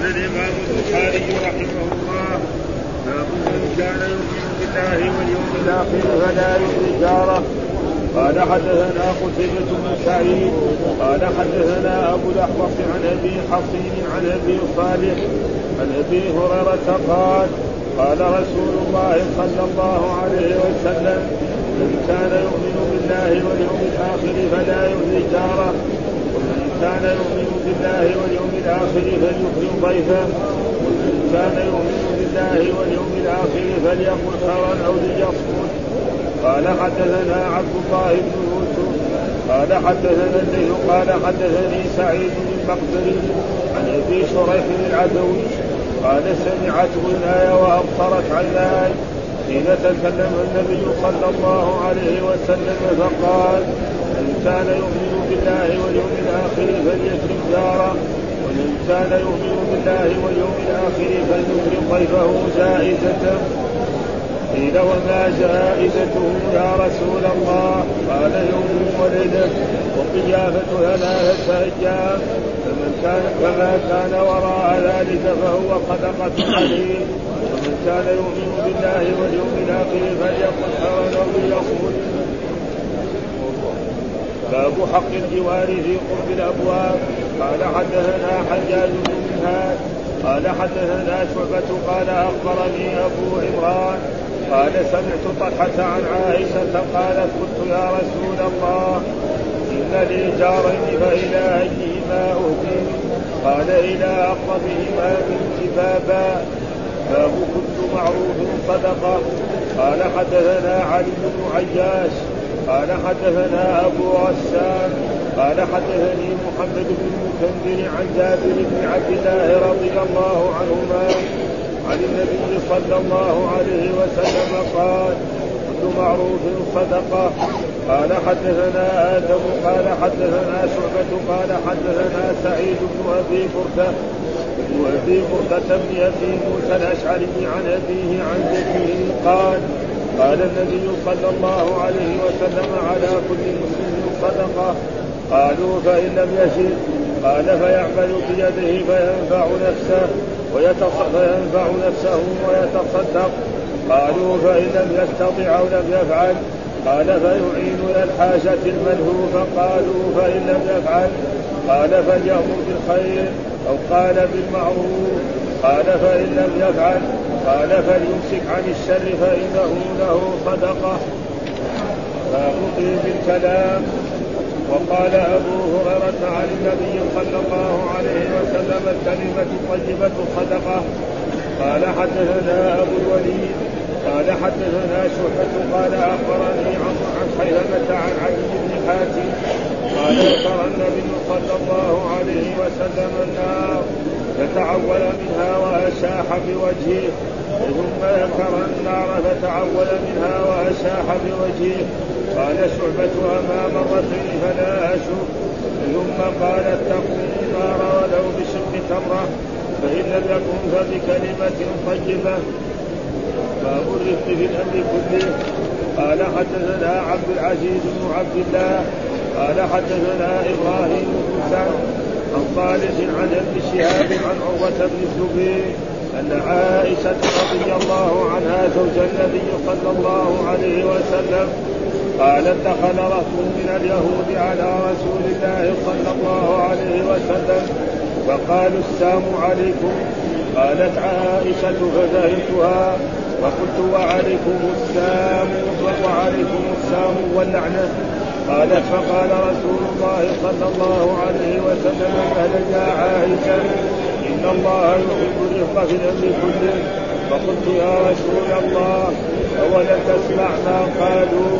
قال الإمام البخاري رحمه الله باب من كان يؤمن بالله واليوم الآخر فلا يؤذي جاره. قال حدثنا قتيبة بن سعيد. قال حدثنا أبو الأحوص عن أبي حصين عن أبي صالح عن أبي هريرة قال قال رسول الله صلى الله عليه وسلم من كان يؤمن بالله واليوم الآخر فلا يؤذي جاره. كان يؤمن بالله واليوم الآخر فليكرم ضيفه ومن كان يؤمن بالله واليوم الآخر فليقل خيرا أو ليصمت. قال حدثنا عبد الله بن يوسف. قال حدثنا الليل. قال حدثني سعيد بن المقبري عن أبي شريح العدوي. قال سمعت غناية وأبصرت عيناي حين تكلم النبي صلى الله عليه وسلم فقال من كان يؤمن بالله واليوم الآخر فليكرم جاره ومن كان يؤمن بالله واليوم الآخر فليكرم ضيفه جائزته قيل وما جائزته يا رسول الله؟ قال يوم ولده وقيافة ثلاثة أيام. فمن كان فما كان وراء ذلك فهو صدقة عليه. ومن كان يؤمن بالله واليوم الآخر فليقل أو ليصمت باب حق الجوار في قرب الأبواب. قال حدثنا حجاج بن منهاد قال حدثنا شعبة قال أخبرني أبو عمران. قال سمعت طلحة عن عائشة قالت قلت يا رسول الله إن لي جارين فإلى أيهما أهدي؟ قال إلى أقربهما من بابا باب كل معروف صدقة. قال حدثنا علي بن عياش. قال حدثنا أبو غسان قال حدثني محمد بن المكندر عن جابر بن عبد الله رضي الله عنهما عن النبي صلى الله عليه وسلم قال كل معروف صدقة. قال حدثنا آدم قال حدثنا شعبة قال حدثنا سعيد بن أبي بردة. بن أبي بردة بن ابي موسى الاشعري عن أبيه عن جده قال قال النبي صلى الله عليه وسلم على كل مسلم صدقة. قالوا فإن لم يجد قال فيعمل بيده فينفع نفسه فينفع نفسه ويتصدق. قالوا فإن لم يستطع أو لم يفعل قال فيعين إلى الحاجة المنهوفة. قالوا فإن لم يفعل قال فليأمر بالخير أو قال بالمعروف. قال فإن لم يفعل قال فليمسك عن الشر فإنه له صدقة. فأقضي بالكلام. وقال أبو هريرة عن النبي صلى الله عليه وسلم الكلمة الطيبة صدقة. قال حدثنا أبو الوليد. قال حدثنا شعبة. قال أخبرني عن خيرمة عن علي بن حاتم. قال ذكر النبي صلى الله عليه وسلم النار. فتعول منها وأشاح بوجهه. ثم ذكر النار فتعول منها وأشاح بوجهه. قال شعبة أما مرتين فلا أشك. ثم قال اتقوا النار ولو بشق تمرة. فإن يكن فبكلمة طيبة. باب الرفق في الأمر كله. قال حدثنا عبد العزيز بن عبد الله. قال حدثنا إبراهيم بن عن صالح عن ابن شهاب عن عروة بن الزبير أن عائشة رضي الله عنها زوج النبي صلى الله عليه وسلم قالت دخل رهط من اليهود على رسول الله صلى الله عليه وسلم فقالوا السام عليكم. قالت عائشة فزهدتها وقلت وعليكم السام وعليكم السام واللعنة. قالت فقال رسول الله صلى الله عليه وسلم أهلا يا عائشة إن الله يحب الرفق في الأمر كله. فقلت يا رسول الله أولم تسمع ما قالوا؟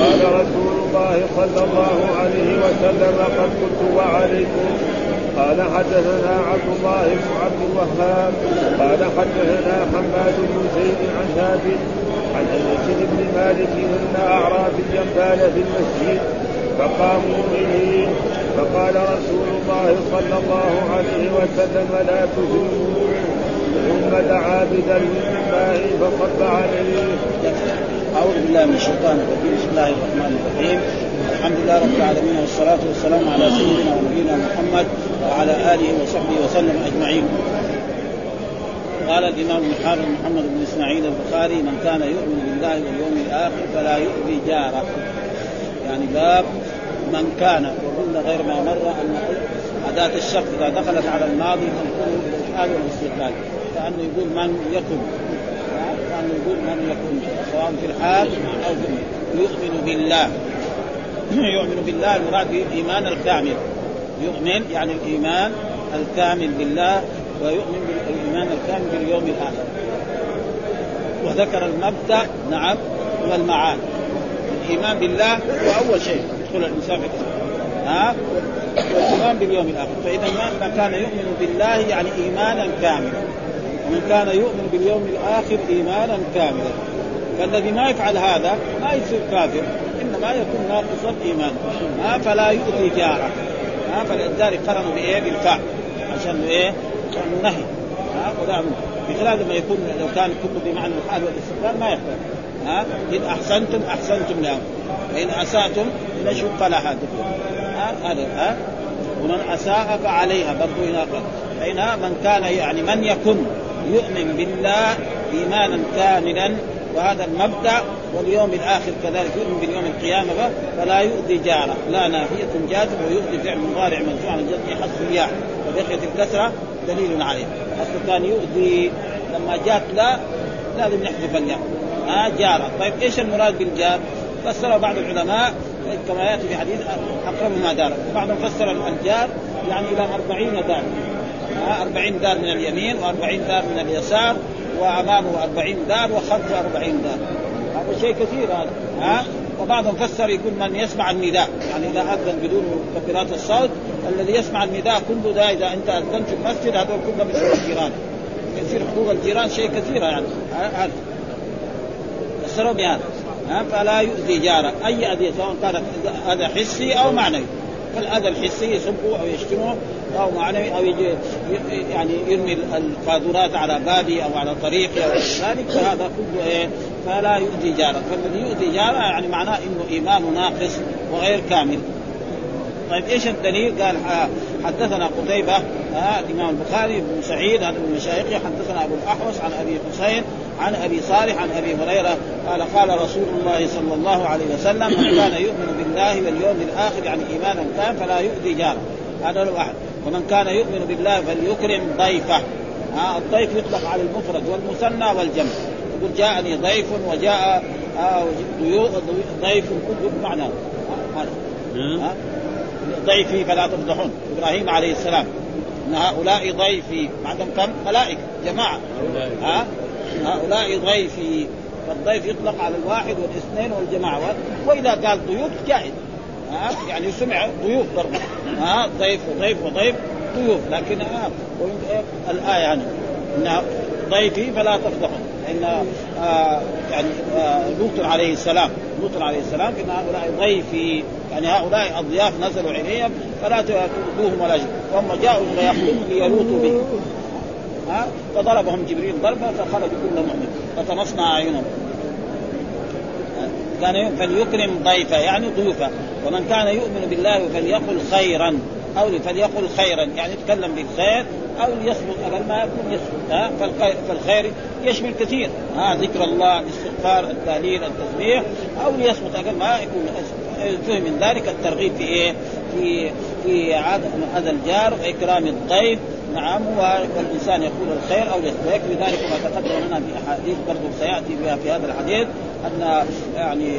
قال رسول الله صلى الله عليه وسلم قد قلت وعليكم. قال حدثنا عبد الله بن عبد الوهاب قال حدثنا حماد بن زيد عن ثابت عن انس بن مالك ان اعرابيا بال في المسجد فقاموا به. فقال رسول الله صلى الله عليه وسلم لا تزوروا ثم دعا بدلو من ماء فصب عليه. أعوذ بالله من الشيطان الرجيم. بسم الله الرحمن الرحيم. الحمد لله رب العالمين والصلاة والسلام على سيدنا ونبينا محمد وعلى آله وصحبه وسلم أجمعين. قال الإمام الحافظ محمد بن إسماعيل البخاري من كان يؤمن بالله واليوم الآخر فلا يؤذي جاره. يعني باب من كان وقلنا غير ما مر أن أداة الشرط إذا دخلت على الماضي تكون بالحال والاستقبال كأنه يقول من يكن. كأنه يقول من يكن سواء في الحال أو في يؤمن بالله. يؤمن بالله المراد به الإيمان الكامل. يؤمن يعني الإيمان الكامل بالله. ويؤمن بالإيمان الكامل باليوم الآخر. وذكر المبدأ نعم والمعاد الإيمان بالله هو أول شيء يدخل الإنسان في ها؟ والإيمان باليوم الآخر. فإذا ما كان يؤمن بالله يعني إيمانا كاملا. ومن كان يؤمن باليوم الآخر إيمانا كاملا. فالذي ما يفعل هذا ما يصير كافر. إنما يكون ناقص الايمان ها؟ فلا يؤذي جاره. ها؟ فلذلك قرنوا بإيه؟ بالفعل عشان إيه؟ النهي. ها؟ ولا بخلاف لما يكون لو كان كله بمعنى الحال والاستقبال ما يحتاج ها؟ إن أحسنتم أحسنتم لهم. وإن اساتم نشوا فلها ها؟ هذا ها؟ ومن أساء فعليها برضو هنا. فهنا من كان يعني من يكن يؤمن بالله إيمانا كاملا وهذا المبدأ واليوم الآخر كذلك يؤمن باليوم القيامة فلا يؤذي جاره. لا نافيه جازم ويؤذي فعل مضارع منفوع عن الجزم حذف الياء. وبقية الكسرة دليل عليه. اصله كان يؤذي. لما جاءت لا لازم نحذف الياء. ها جاره. طيب إيش المراد بالجار؟ فسر بعض العلماء كما يأتي في حديث اقرب ما دار. بعضهم فسر الجار يعني إلى أربعين دار. أربعين دار من اليمين وأربعين دار من اليسار. وأمامه أربعين دار وخلفه أربعين دار هذا شيء كثير هذا. ها؟ وبعضهم فسر يقول من يسمع النداء. يعني إذا أذن بدون مكبرات الصوت الذي يسمع النداء كله ده إذا أنت أذنت في المسجد هذول كلهم يصير الجيران. يصير حقوق الجيران شيء كثير يعني. هذا. فسروا بهذا. فلا يؤذي جاره. أي اذى سواء كان اذى حسي أو معنوي. فالأذى الحسي يسبه أو يشتمه أو معنوي أو يجي يعني يرمي القاذورات على بابي أو على طريقي أو ذلك فهذا كله إيه؟ فلا يؤذي جاره. فالذي يؤذي جاره يعني معناه إنه ايمانه ناقص وغير كامل. طيب إيش الدليل؟ قال حدثنا قتيبة آه الإمام البخاري بن سعيد هذا من مشايخه حدثنا أبو الأحوص عن أبي حسين عن أبي صالح عن أبي هريرة قال قال رسول الله صلى الله عليه وسلم من كان يؤمن بالله واليوم الآخر يعني إيمانا كان فلا يؤذي جاره. هذا الواحد ومن كان يؤمن بالله فليكرم ضيفه. آه الضيف يطلق على المفرد والمثنى والجمع. يقول جاءني ضيف وجاء ضيف كله بمعنى ضيفي فلا تفضحون. إبراهيم عليه السلام. إن هؤلاء ضيفي عندهم كم؟ ملائكة جماعة. ها هؤلاء ضيفي. فالضيف يطلق على الواحد والاثنين والجماعة. وإذا قال ضيوف جائز. يعني سمع ضيوف برضه ها ضيف وضيف وضيف ضيوف. لكن ها الآية يعني ان ضيفي فلا تفضحون إن آه يعني آه لوط عليه السلام لوط عليه السلام إن هؤلاء ضيفي يعني هؤلاء الضياف نزلوا عليهم فلا تؤذوهم ولا شيء. وهم جاءوا ليخدموا ليلوطوا به ها فضربهم جبريل ضربة فخرجوا كل مؤمن. فطمسنا أعينهم. كان فليكرم ضيفه يعني ضيوفه. ومن كان يؤمن بالله فليقل خيرا أو فليقل خيرا يعني يتكلم بالخير أو ليصمت أقل ما يكون يصمت. فالخير يشمل كثير. ها؟ ذكر الله الاستغفار التهليل التسبيح أو ليصمت أقل ما يكون فهم من ذلك الترغيب في إيه؟ في في هذا الجار وإكرام الضيف نعم والإنسان يقول الخير أو ويكفي ذلك ما تقدم لنا في أحاديث برضه سيأتي بها في هذا الحديث أن يعني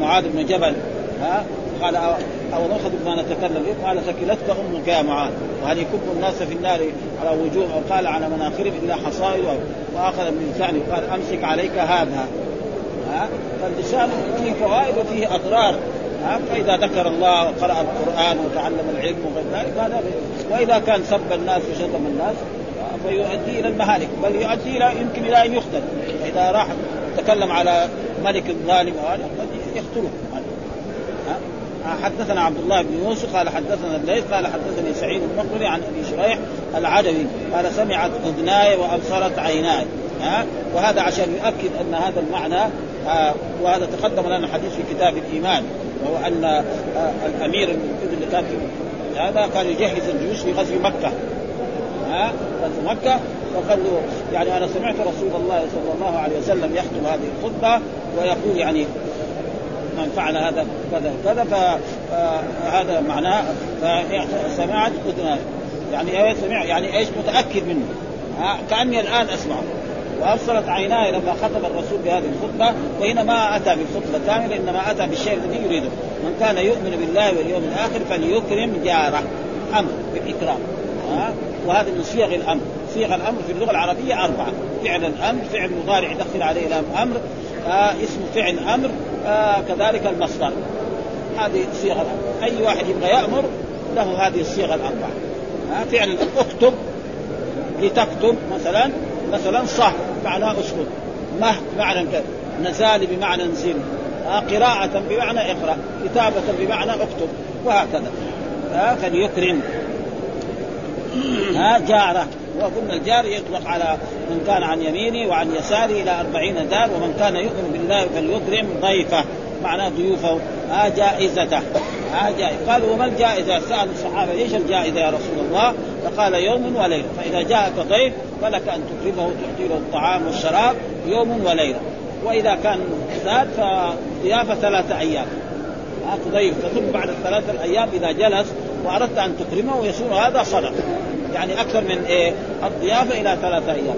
معاذ بن جبل ها؟ قال أو نأخذ ما نتكلم. به قال ثكلتك أمك يا معاذ وهل يكب الناس في النار على وجوه أو قال على مناخرهم إلا حصائد وأخذ من لسانه وقال أمسك عليك هذا. ها؟ فاللسان فيه فوائد وفيه أضرار. ها؟ فإذا ذكر الله وقرأ القرآن وتعلم العلم وغير ذلك هذا وإذا كان سب الناس وشتم الناس فيؤدي إلى المهالك. بل يؤدي إلى يمكن إلى أن يقتل فإذا راح تكلم على ملك الظالم وهذا قد يقتله. حدثنا عبد الله بن يوسف قال حدثنا الليث قال حدثني سعيد المقبري عن أبي شريح العدوي قال سمعت أذناي وأبصرت عيناي. ها؟ وهذا عشان يؤكد أن هذا المعنى آه وهذا تقدم لنا حديث في كتاب الإيمان وهو أن آه الأمير اللي كان في هذا كان يجهز الجيوش في غزو مكة. ها؟ غزو مكة. وقال له يعني أنا سمعت رسول الله صلى الله عليه وسلم يختم هذه الخطبة ويقول يعني من فعل هذا كذا كذا فهذا معناه فسمعت يعني إيش سمع يعني إيش متأكد منه؟ كأني الآن اسمعه وابصرت عيناي لما خطب الرسول بهذه الخطبة وهنا ما أتى بالخطبة كامله انما أتى بالشيء الذي يريده. من كان يؤمن بالله واليوم الآخر فليكرم جاره. أمر بالإكرام. وهذا من صيغ الأمر. صيغ الأمر في اللغة العربية أربعة. فعل الأمر فعل مضارع يدخل عليه لام أمر. آه اسم فعل أمر آه كذلك المصدر. هذه صيغ الامر أي واحد يبغى يأمر له هذه الصيغة الأربعة. آه فعل الامر اكتب لتكتب مثلا مثلا صح معناه أسكت. مه بمعنى كذا. نزال بمعنى انزل آه قراءة بمعنى اقرأ كتابة بمعنى اكتب وهكذا. آه فليكرم. ها جارة. وقلنا الجار يطلق على من كان عن يمينه وعن يساره إلى أربعين دار ومن كان يؤمن بالله فليكرم ضيفه. معناه ضيوفه. ها جائزته. ها جائزة. قالوا وما الجائزة؟ سأل الصحابة ليش الجائزة يا رسول الله؟ فقال يوم وليلة. فإذا جاءك ضيف فلك أن تكرمه تعطي له الطعام والشراب يوم وليلة. وإذا كان زاد فضيافة ثلاثة أيام. ضيف ثم بعد الثلاثة الأيام إذا جلس وأردت أن تكرمه ويصير هذا صدقة يعني أكثر من إيه الضيافة إلى ثلاثة أيام.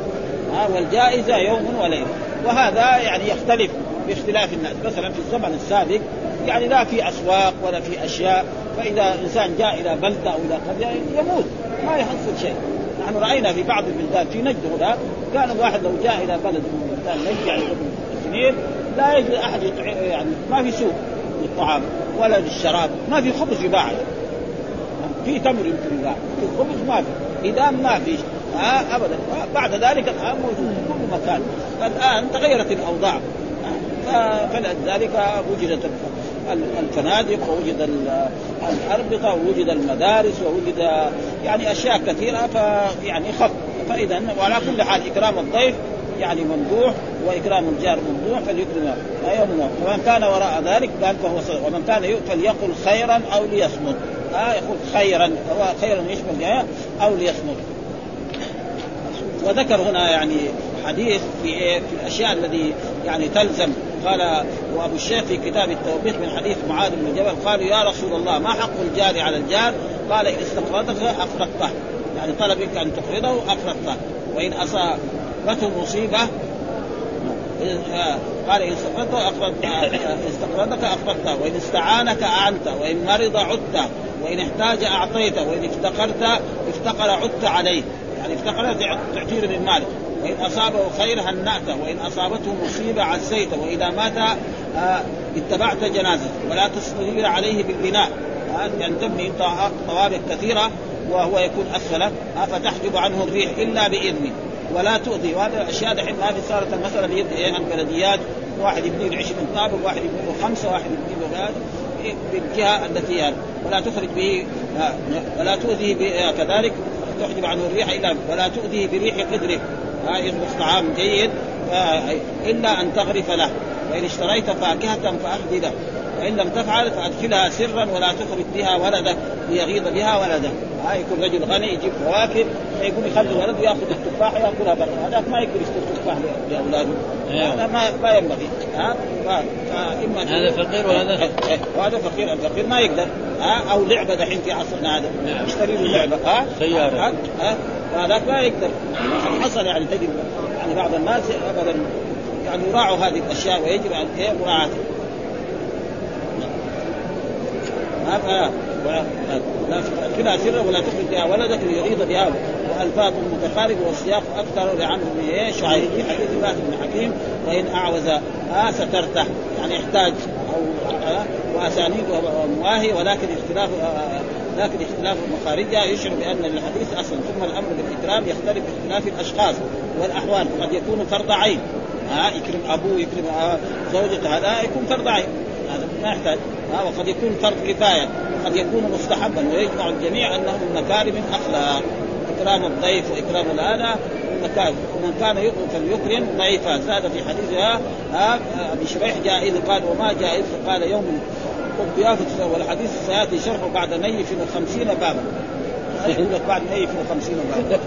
ها والجائزة يوم وليلة. وهذا يعني يختلف باختلاف الناس. مثلا في الزمن السابق يعني لا في أسواق ولا في أشياء. فإذا إنسان جاء إلى بلدة أو إلى قرية يموت ما يحصل شيء. نحن رأينا في بعض البلدان في نجد هناك كان الواحد لو جاء إلى بلد من بلدان نجد يعني سنين لا يجد أحد يعني ما في سوق للطعام ولا للشراب ما في خبز يباع في تمر يمكن يباع في الخبز ما في اذا ما في آه ابدا. بعد ذلك الان موجود في كل مكان. الآن تغيرت الأوضاع. فلذلك وجدت الفنادق ووجد الأربطة ووجد المدارس ووجد يعني أشياء كثيرة فيعني خف. فاذا وعلى كل حال إكرام الضيف يعني ممدوح وإكرام الجار ممدوح فليكرم يوم ومن كان وراء ذلك قال فهو صدق ومن كان فليقل خيرا أو ليصمت. آه يقول خيرا هو خيرا يشمل أو ليصمت وذكر هنا يعني حديث في إيه في الأشياء الذي يعني تلزم. قال وأبو الشيخ في كتاب التوبيخ من حديث معاذ بن جبل قال يا رسول الله ما حق الجار على الجار؟ قال إن استقرضك اقرضته يعني طلب منك أن تقرضه اقرضته وإن اصابته مصيبة قال إن استقرضته اقرضت استقرضك اقرضته وإن استعانك اعنته وإن مرض عدته وإن احتاج أعطيته وإن افتقرت افتقر عدت عليه. يعني افتقر تعطيه من مالك وإن أصابه خير هنأته وإن أصابته مصيبة عزيته. وإذا مات آه اتبعت جنازته. ولا تصغير عليه بالبناء. آه يعني تبني طوابق كثيرة وهو يكون أسفله آه فتحجب عنه الريح إلا بإذنه. ولا تؤذي. وهذه الأشياء دحين هذه صارت المسألة بيد إيه البلديات واحد يبني له 20 طابق واحد يبني له خمسة واحد يبني له بالجهه التي يعني ولا تخرج به ولا تؤذيه كذلك تحجب عنه الريح الا ولا تؤذيه بريح قدره. ها يطبخ طعام جيد إلا أن تغرف له. وان اشتريت فاكهة فاهدي له. وان لم تفعل فأدخلها سرا ولا تخرج بها ولدك ليغيظ بها ولده ها يكون رجل غني يجيب فواكه فيقول يخلي ولده ياخذ التفاح ياكلها برا هذاك ما يقدر يشتري تفاح لاولاده هذا ما ما ينبغي. ها؟ فإما هذا فقير وهذا وهذا فقير الفقير ما يقدر. ها؟ أو لعبة دحين في عصرنا هذا. نعم. يشتري له لعبة. ها؟ سيارة. ها؟ وهذاك ما يقدر. حصل يعني تجد يعني بعض الناس ابدا يعني يراعوا هذه الأشياء ويجب ان مراعاتها ها لا سرا ولا تخرج بها ولدك ليغيظ بها. وألفاظ متقاربه والسياق أكثر لعمرو بن شعيب في حديث بات بن حكيم وإن أعوز آه سترته. يعني احتاج أو آه وأسانيد ومواهي ولكن اختلاف آه لكن اختلاف مخارجها يشعر بأن للحديث أصلا. ثم الأمر بالإكرام يختلف باختلاف الأشخاص والأحوال. قد يكون فرض عين. ها يكرم أبوه يكرم زوجته هذا يكون فرض عين. هذا ما يحتاج. ها وقد يكون فرض كفاية وقد يكون مستحبا ويجمع الجميع أنه من مكارم الأخلاق. إكرام الضيف وإكرام هذا مكان ومن كان يؤمن فليكرم ضعيفا زاد في حديثها ها أبي شريح جاء اذ قال وما جاء اذ قال يوم قبيافة والحديث سياتي شرحه بعد نيف خمسين بابا. يقول لك بعد نيف خمسين بابا.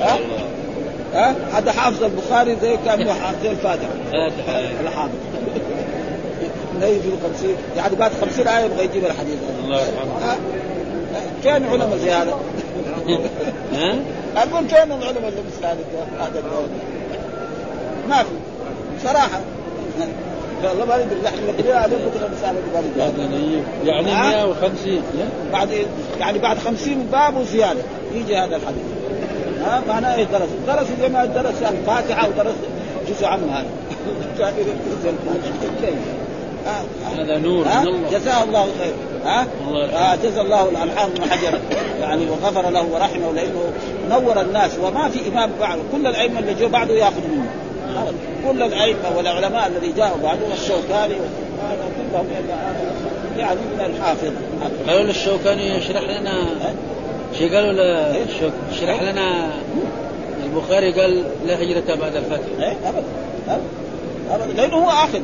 ها؟ ها؟ هذا حافظ البخاري زي كان زي الفاتحه الحافظ. نيف الخمسين يعني بعد خمسين آية يبغى يجيب الحديث. الله يرحمه. فين علماء زي هذا؟ ها؟ أقول فين العلماء اللي مثل هذا الدور؟ ما في. صراحة. والله ما ندري نحن مقدرين عليهم كتب المسائل يعني 150 بعد يعني بعد 50 باب وزيادة. يجي هذا الحديث. ها؟ معناه إيش درس؟ درس زي ما درس الفاتحة ودرس جزء عنها هذا. هذا نور من الله. جزاه الله خير. ها؟ آه جزا الله الالحام بن حجر. يعني وغفر له ورحمه لإنه نور الناس. وما في إمام بعد كل الأئمة اللي جو بعده يأخذ منه. كل الأئمة والعلماء الذي جاءوا بعده الشوكاني كلهم يعني من الحافظ. قالوا للشوكاني يشرح لنا شيء قالوا اشرح لنا البخاري قال لا هجرة بعد الفتح. إيه ابدا. لأنه هو آخذ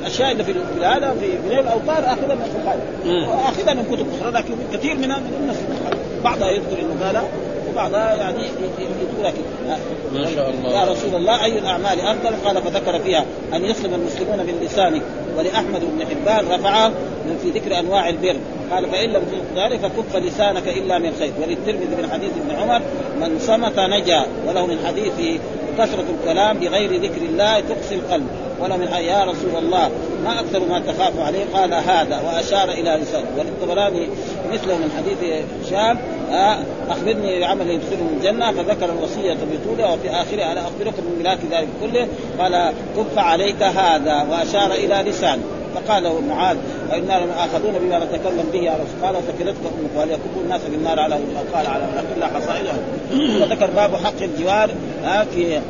الاشياء اللي في هذا في بناء الاوطار آخذها من البخاري واخذها من كتب أخرى لكن كثير من الناس بعضها يذكر إنه قال وبعضها يعني يقول كده. ما شاء الله. يا رسول الله أي الأعمال أفضل؟ قال فذكر فيها أن يسلم المسلمون من لسانه. ولأحمد بن حبان رفعه في ذكر أنواع البر. قال فإن لم تطق ذلك فكف لسانك إلا من خير. وللترمذي من حديث ابن عمر من صمت نجا. وله من حديث كثرة الكلام بغير ذكر الله تقسي القلب. وله من يا رسول الله ما أكثر ما تخاف عليه. قال هذا وأشار إلى لسانه وللطبراني مثله من حديث هشام أخبرني بعمل يدخله الجنة فذكر الوصية بطولها وفي آخرها ألا أخبركم من ملاك ذلك كله؟ قال كف عليك هذا. وأشار إلى لسانه فقال له معاذ وإنا لمؤاخذون بما نتكلم به يا رسول قال ثكلتك أمك وهل يكب الناس بالنار على قال على كل حصائدهم وذكر باب حق الجوار في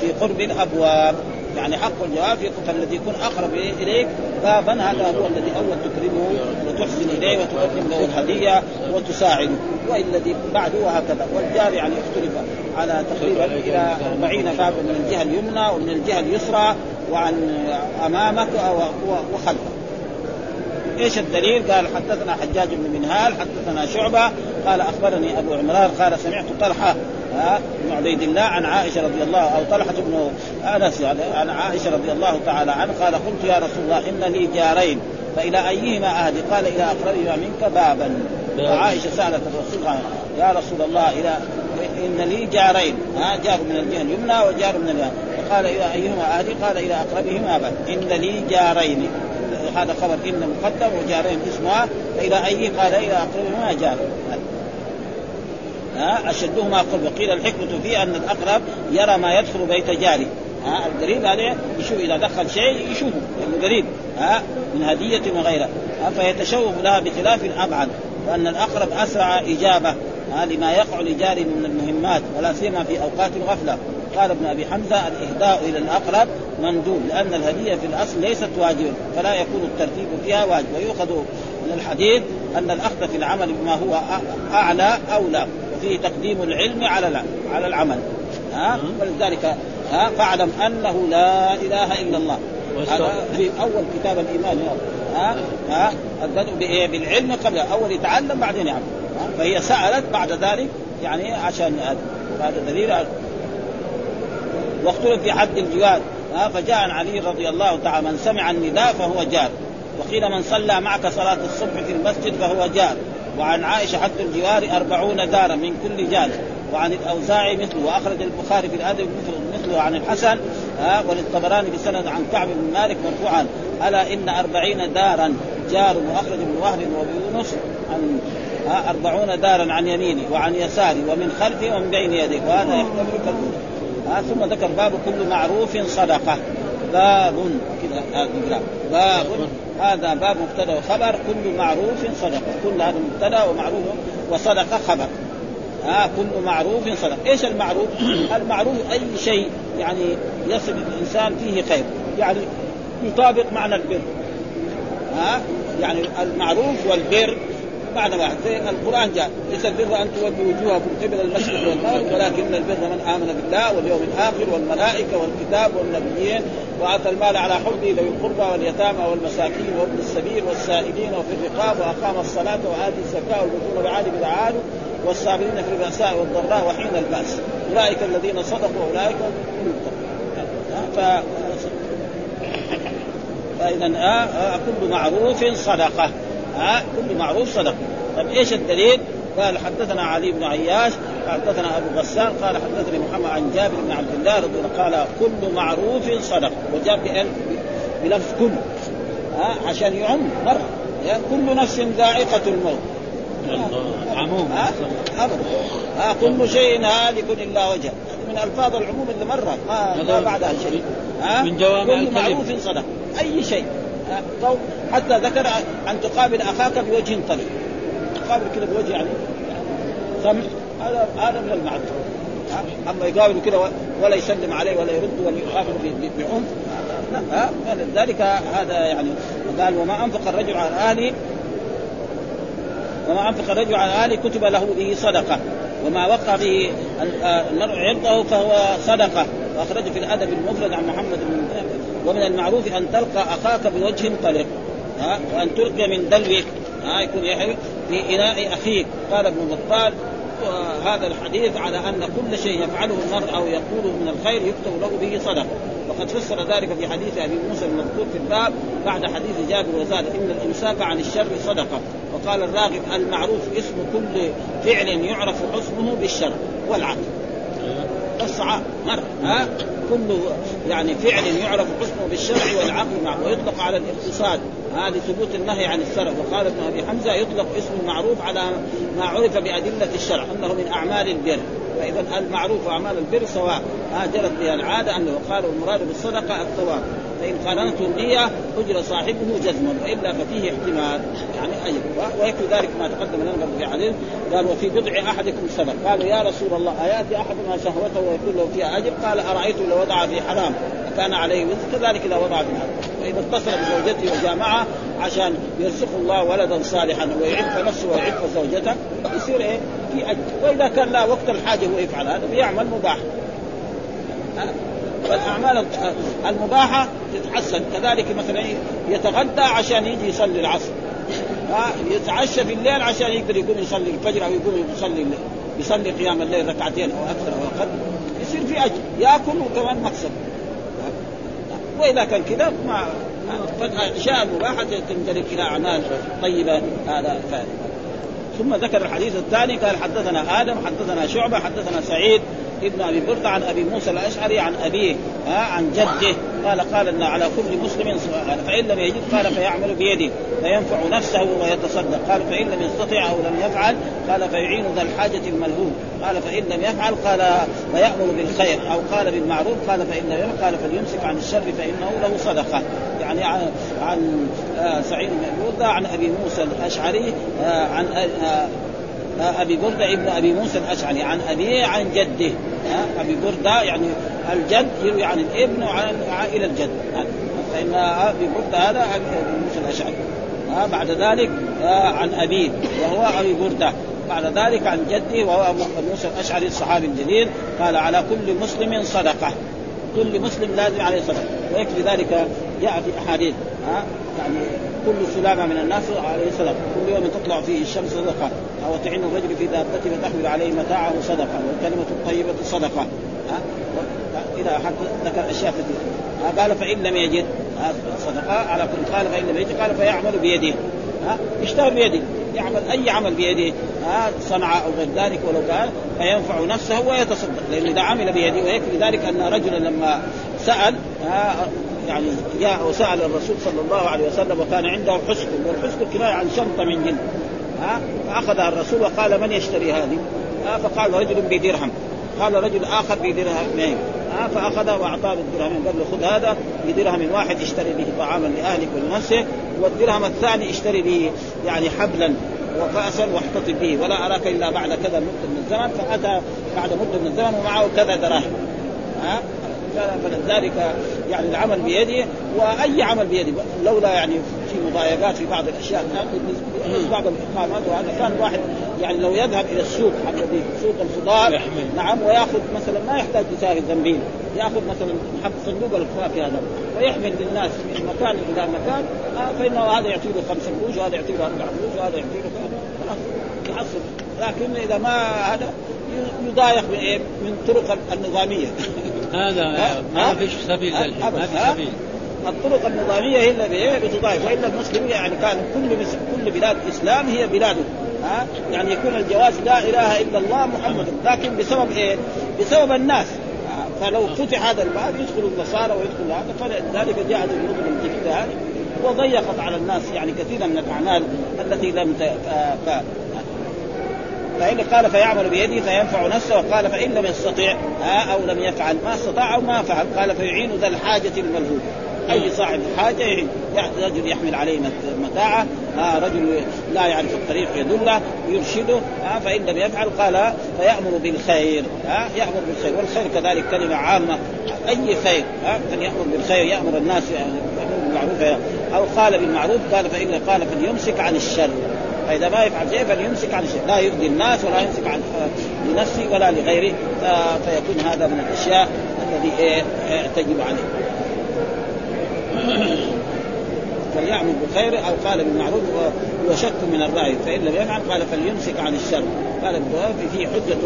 في قرب الأبواب. يعني حق الجواب في فالذي يكون أقرب إليك بابا هذا هو الذي أول تكرمه وتحسن إليه وتقدم له الهدية وتساعده. والذي بعده وهكذا والجار يعني اختلف على تقريبا إلى 40 بابا من الجهة اليمنى ومن الجهة اليسرى وعن أمامك وخلفك. إيش الدليل؟ قال حدثنا حجاج بن منهال حدثنا شعبة قال أخبرني أبو عمران قال سمعت طلحة بن عبيد الله عن عائشة رضي الله أو طلحة بن أنس يعني عن عائشة رضي الله تعالى عنه قال قلت يا رسول الله إن لي جارين فإلى أيهما اهدي؟ قال إلى أقربهما منك بابا. فعائشه سألت الرسول يا رسول الله إلى إن لي جارين. ها جار من الجهة اليمنى وجار من اليمنى فقال إلى أيهما اهدي؟ قال إلى أقربهما بابا. إن لي جارين. هذا خبر إن مقدم وجارين اسمها. فإلى أي قال إلى أقربهما جار. ها أشدهما قرب قيل الحكمة فيه أن الأقرب يرى ما يدخل بيت جاري. ها القريب هذا يشوف إذا دخل شيء يشوفه لأنه قريب ها من هدية وغيرها. فيتشوف لها بخلاف أبعد. وأن الأقرب أسرع إجابة. ها لما يقع لجار من المهمات ولا سيما في أوقات الغفله قال ابن أبي حمزة الإهداء إلى الأقرب مندوب لأن الهدية في الأصل ليست واجبا فلا يكون الترتيب فيها واجب. ويؤخذ من الحديث أن الأخذ في العمل بما هو أعلى اولى وفيه تقديم العلم على على العمل. ها؟ ولذلك ها؟ فاعلم أنه لا إله إلا الله. هذا في أول كتاب الإيمان ها؟ ها؟ البدء بالعلم قبل. أول يتعلم بعدين يعمل. فهي سألت بعد ذلك يعني عشان هذا. دليل واختلف في حد الجوار فجاء عن علي رضي الله تعالى من سمع النداء فهو جار. وقيل من صلى معك صلاة الصبح في المسجد فهو جار. وعن عائشة حد الجوار أربعون دارا من كل جانب وعن الأوزاعي مثله وأخرج البخاري في الأدب مثله, عن الحسن ها وللطبراني بسند عن كعب بن مالك مرفوعا. ألا إن أربعين دارا جار وأخرج ابن وهب ويونس عن أربعون دارا عن يميني وعن يساري ومن خلفي ومن بين يديك وهذا يحتمل كالأولى ثم ذكر باب كل معروف صدقة. باب كذا باب هذا باب مبتدا وخبر كل معروف صدقه كل هذا مبتدا ومعروف وصدقه خبر. آه كل معروف صدقه إيش المعروف؟ المعروف أي شيء يعني يصل الإنسان فيه خير. يعني يطابق معنى البر. ها آه يعني المعروف والبر معنى واحد. القرآن جاء ليس البر أن تولوا وجوهكم قبل المشرق والمغرب ولكن البر من آمن بالله واليوم الآخر والملائكة والكتاب والنبيين واتى المال على حبه ذوي القربى واليتامى والمساكين وابن السبيل والسائلين وفي الرقاب وأقام الصلاة واتى الزكاة والبطون العالي بالعال والصابرين في البأساء والضراء وحين البأس. أولئك الذين صدقوا أولئك هم ف... فإذا آه كل معروف صدقة. آه كل معروف صدقة. طيب إيش الدليل؟ قال حدثنا علي بن عياش حدثنا أبو غسان قال حدثني محمد عن جابر بن عبد الله رضي الله قال كل معروف صدق. وجاب بلفظ كل. ها عشان يعم مرة. كل نفس ذائقة الموت. عموم. أبدا. ها كل شيء هالك الا وجه. من ألفاظ العموم اللي مرة. ما, ما بعدها شيء. ها؟ من جوامع كل معروف صدق. أي شيء. حتى ذكر أن تقابل أخاك بوجه طلق تقابل كذا بوجه يعني. سمع هذا هذا من المعروف أما يقابل كذا ولا يسلم عليه ولا يرد ولا يقابل بعنف ها؟ لذلك هذا يعني قال وما أنفق الرجل على اهله وما أنفق الرجل على اهله كتب له به صدقة. وما وقع به المرء عرضه فهو صدقة. واخرجه في الأدب المفرد عن محمد بن ومن المعروف أن تلقى أخاك بوجه طلق. ها؟ وأن تلقي من دلوك. ها؟ يكون في إناء أخيك. قال ابن بطال هذا الحديث على أن كل شيء يفعله المرء أو يقوله من الخير يكتب له به صدقه وقد فسر ذلك في حديث أبي موسى المذكور في الباب بعد حديث جابر وزاد إن الامساك عن الشر صدقه وقال الراغب المعروف اسم كل فعل يعرف حسنه بالشر والعقل. بس مر ها؟ كل يعني فعل يعرف حسنه بالشرع والعقل ويطلق على الاقتصاد. هذه ثبوت النهي عن السرقه وقال ابن أبي حمزة يطلق اسم المعروف على ما عرف بأدلة الشرع أنه من أعمال البر. فإذا المعروف واعمال البر؟ سواء ما جرت بها العادة أنه قال المراد بالصدقة الثواب. فإن قارنته النية أجر صاحبه جزما وإلا ففيه احتمال. يعني اجر ويكفي ذلك ما تقدم لنا في حديث قال وفي بضع أحدكم صدق قالوا يا رسول الله أيأتي أحدنا شهوته ويكون له فيها أجر؟ قال أرأيت لو وضع في حرام. كان عليه وزر كذلك اذا وضع في حرام. فاذا اتصل بزوجته وجامعها عشان يرزق الله ولدا صالحا ويعف نفسه ويعف زوجته يصير إيه؟ في أجر. وإذا كان لا وقت الحاجة هو يفعل هذا بيعمل مباح. والأعمال المباحة تتحسن. كذلك مثلا يتغدى عشان يجي يصلي العصر. يتعشى في الليل عشان يقدر يقوم يصلي الفجر أو يقوم يصلي يصلي قيام الليل ركعتين أو أكثر أو أقل. يصير في أجر. يأكل وكمان مكسب وإذا كان كذا ما فالاشياء المباحه تندرج إلى أعمال طيبة هذا فعلا ثم ذكر الحديث الثاني قال حدثنا آدم حدثنا شعبة حدثنا سعيد ابن أبي برده عن أبي موسى الأشعري عن أبيه ها عن جده. قال قال إن على كل مسلم فإن لم يجد قال فيعمل بيده فينفع نفسه ويتصدق قال فإن لم يستطع أو لم يفعل قال فيعين ذا الحاجة الملهوم قال فإن لم يفعل قال فيأمر بالخير. أو قال بالمعروف قال فإن لم يفعل قال فليمسك عن الشر فإنه له صدقة. يعني عن, عن سعيد بن عن أبي موسى الأشعري عن أبي برده ابن أبي موسى الأشعري عن أبيه عن جده. أبي برده يعني الجد يروي عن الابن وعن إلى الجد. فإن أبي برده هذا أبي موسى الأشعري. بعد ذلك عن أبيه وهو أبي برده بعد ذلك عن جده وهو أبو موسى الأشعري الصحابي الجليل. قال على كل مسلم صدقة. كل مسلم لازم عليه صدقة. ويكفي ذلك جاء في احاديث يعني كل سلامة من الناس عليه صدقه كل يوم تطلع فيه الشمس صدقة. أو تعين الرجل في دابته فتحمل عليه متاعه صدقة. والكلمة الطيبة صدقة. ها؟ إلى حتى ذكر أشياء كثيرة. قال فإن لم يجد. صدقة. على كل قال فإن لم يجد. قال فيعمل بيده. ها؟ يشتغل بيده. يعمل أي عمل بيده. ها؟ صنع أو غير ذلك. ولو كان فينفع نفسه ويتصدق. لأنه إذا عمل بيده. ويكفي ذلك أن رجلا لما سأل يعني جاء وسأل الرسول صلى الله عليه وسلم وكان عنده حسك والحسك كناية عن شنطة من جلد. ها؟ فأخذها الرسول وقال من يشتري هذه؟ ها؟ فقال رجل بدرهم. قال رجل آخر بدرهمين ها؟ فاخذها وأعطاه بالدرهمين قال له خذ هذا بدرهم واحد اشتري به طعاما لأهلك ولنفسك والدرهم الثاني اشتري به يعني حبلا وفأسا واحتطب به. ولا أراك إلا بعد كذا مدة من الزمن. فأتى بعد مدة من الزمن ومعه كذا دراهم. ها؟ فلذلك يعني العمل بيده وأي عمل بيده. لولا يعني في مضايقات في بعض الأشياء. بعض الإقامات وهذا. كان واحد يعني لو يذهب إلى السوق الذي سوق الخضار نعم ويأخذ مثلا ما يحتاج يساوي زنبيل يأخذ مثلا حق صندوق الفواكه هذا. ويحمل للناس من مكان إلى مكان. آه فإنه هذا يعطي له خمسة قروش وهذا يعطي له أربع قروش وهذا يعطي له خلاص يحصل لكن إذا ما هذا يضايق من إيه؟ من طرق النظامية. هذا ما فيش سبيل للحين ما في سبيل. الطرق النظامية هي اللي بتضايق والا المسلمين يعني كان كل كل بلاد الاسلام هي بلاده ها؟ يعني يكون الجواز لا إله إلا الله محمد لكن بسبب إيه؟ بسبب الناس. فلو فتح هذا الباب يدخل النصارى ويدخل هذا فلذلك جاءت النظم الجديده هذه وضيقت على الناس يعني كثيرا من الأعمال التي لم ت... فإن قال فيعمل بيده فينفع نفسه وقال فإن لم يستطع أو لم يفعل ما استطاع أو ما فعل قال فيعين ذا الحاجة الملهوب. أي صاحب حاجة يعين. رجل يحمل عليه متاعة آه رجل لا يعرف الطريق يدله يرشده آه فإن لم يفعل قال فيأمر بالخير آه يأمر بالخير والخير كذلك كلمة عامة. أي خير آه فليامر بالخير يأمر الناس بالمعروف أو قال بالمعروف قال فإن قال فليمسك عن الشر. فإذا ما يفعل شيء فليمسك عن الشيء لا يؤذي الناس ولا يمسك عن لنفسه ولا لغيره. فيكون هذا من الأشياء الذي إيه تجب عليه. فليعمل بالخير أو قال بالمعروف وشك من الرأي. فإن لم يفعل قال فليمسك عن الشر. قال ابن في حجة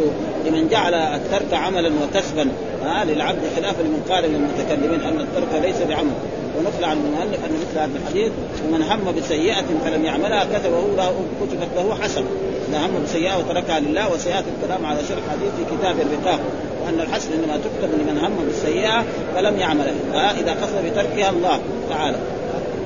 لمن جعل الترك عملا وكسبا. آه للعبد خلافا لمن قال للمتكلمين أن الترك ليس بعمل. ونقل عن المؤلف أن مثل هذا الحديث ومن هم بسيئة فلم يعملها كتبه له كتبت له حسنة. إذا هم بسيئة وتركها لله وسيأتي الكلام على شرح حديث في كتاب الرقاق. وأن الحسن إنما تكتب لمن هم بالسيئة فلم يعملها آه إذا قصد بتركها الله تعالى.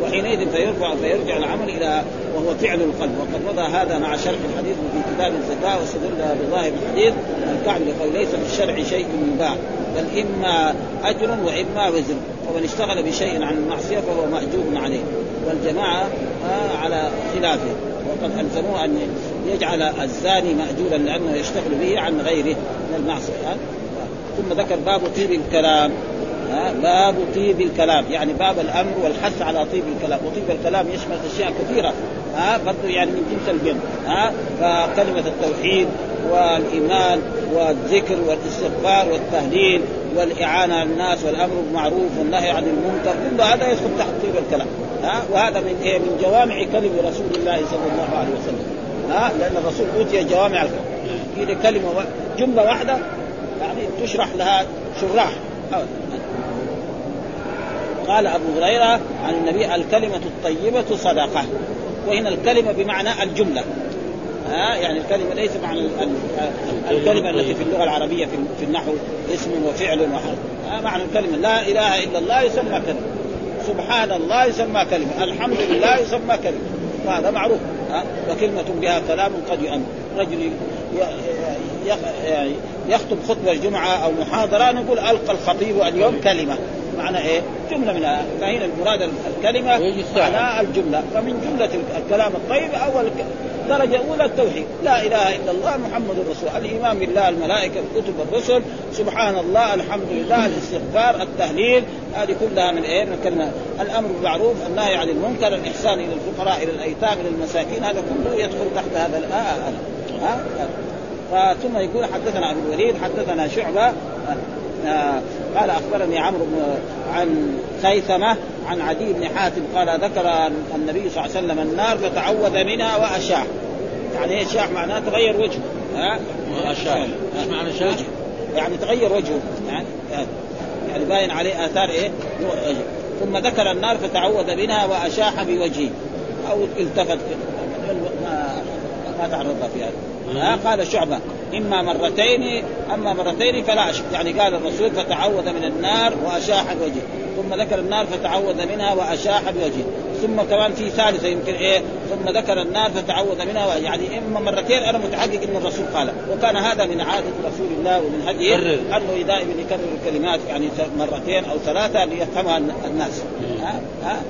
وحينئذ فيرفع فيرجع العمل إلى وهو فعل القلب. وقد مضى هذا مع شرح الحديث في كتاب الزكاة واستدل بظاهر الحديث الكعب يقول ليس في الشرع شيء يباع بل إما أجر وإما وزر. ومن اشتغل بشيء عن المعصية فهو مأجور عليه. والجماعة آه على خلافه. وقد ألزموه أن يجعل الزاني مأجورا لأنه يشتغل به عن غيره من المعصية. ثم ذكر باب طيب الكلام. باب طيب الكلام. يعني باب الأمر والحث على طيب الكلام. وطيب الكلام يشمل أشياء كثيرة. ها؟ برضه يعني من جنس الجن. ها؟ فكلمة التوحيد والإيمان والذكر والاستغفار والتهليل والإعانة على الناس والأمر بالمعروف والنهي عن المنكر. كل هذا يدخل تحت طيب الكلام. ها؟ وهذا من إيه؟ من جوامع كلم رسول الله صلى الله عليه وسلم. ها؟ لأن الرسول أوتي جوامع الكلم كلمة جملة واحدة يعني تشرح لها شراح. قال أبو هريرة عن النبي الكلمة الطيبة صدقة. وهنا الكلمة بمعنى الجملة. ها؟ يعني الكلمة ليس معنى الكلمة التي في اللغة العربية في النحو اسم وفعل وحرف. معنى الكلمة لا إله إلا الله يسمى كلمة. سبحان الله يسمى كلمة. الحمد لله يسمى كلمة. وهذا معروف. وكلمة بها كلام قد يؤمن رجل يخطب خطبة الجمعة أو محاضرة نقول ألقى الخطيب اليوم كلمة. معنى إيه؟ جملة من فهنا المراد الكلمة معنى الجملة. فمن جملة الكلام الطيب اول درجة أولى التوحيد. لا إله إلا الله محمد رسول الايمان بالله الملائكة الكتب الرسل. سبحان الله الحمد لله الاستغفار التهليل. هذه كلها من إيه؟ من الكلمة الأمر بالمعروف النهي عن المنكر الإحسان إلى الفقراء إلى الأيتام إلى المساكين. هذا كله يدخل تحت هذا الآه ها؟ فثم يقول حدثنا أبو الوليد حدثنا شعبة. آه. قال أخبرني عمرو بن عن خيثمة عن عدي بن حاتم قال ذكر النبي صلى الله عليه وسلم النار فتعوذ منها واشاح يعني إيش شاح معناه؟ تغير وجهه. ها؟ واشاح إيش معنى شاح؟ يعني تغير وجهه. يعني يعني باين عليه آثار إيه؟ ثم ذكر النار فتعوذ منها واشاح بوجهه. أو التفت. ما ما تعرض في هذا. قال شعبة. إما مرتين أما مرتين فلا أشك يعني قال الرسول فتعوذ من النار وأشاح بوجهه ثم ذكر النار فتعوذ منها وأشاح بوجهه ثم كمان في ثالثة يمكن إيه؟ ثم ذكر النار فتعوذ منها يعني إما مرتين أنا متحقق إن الرسول قال. وكان هذا من عادة رسول الله ومن هديه أنه دائما يكرر الكلمات يعني مرتين أو ثلاثة ليفهمها الناس. ها؟ ها؟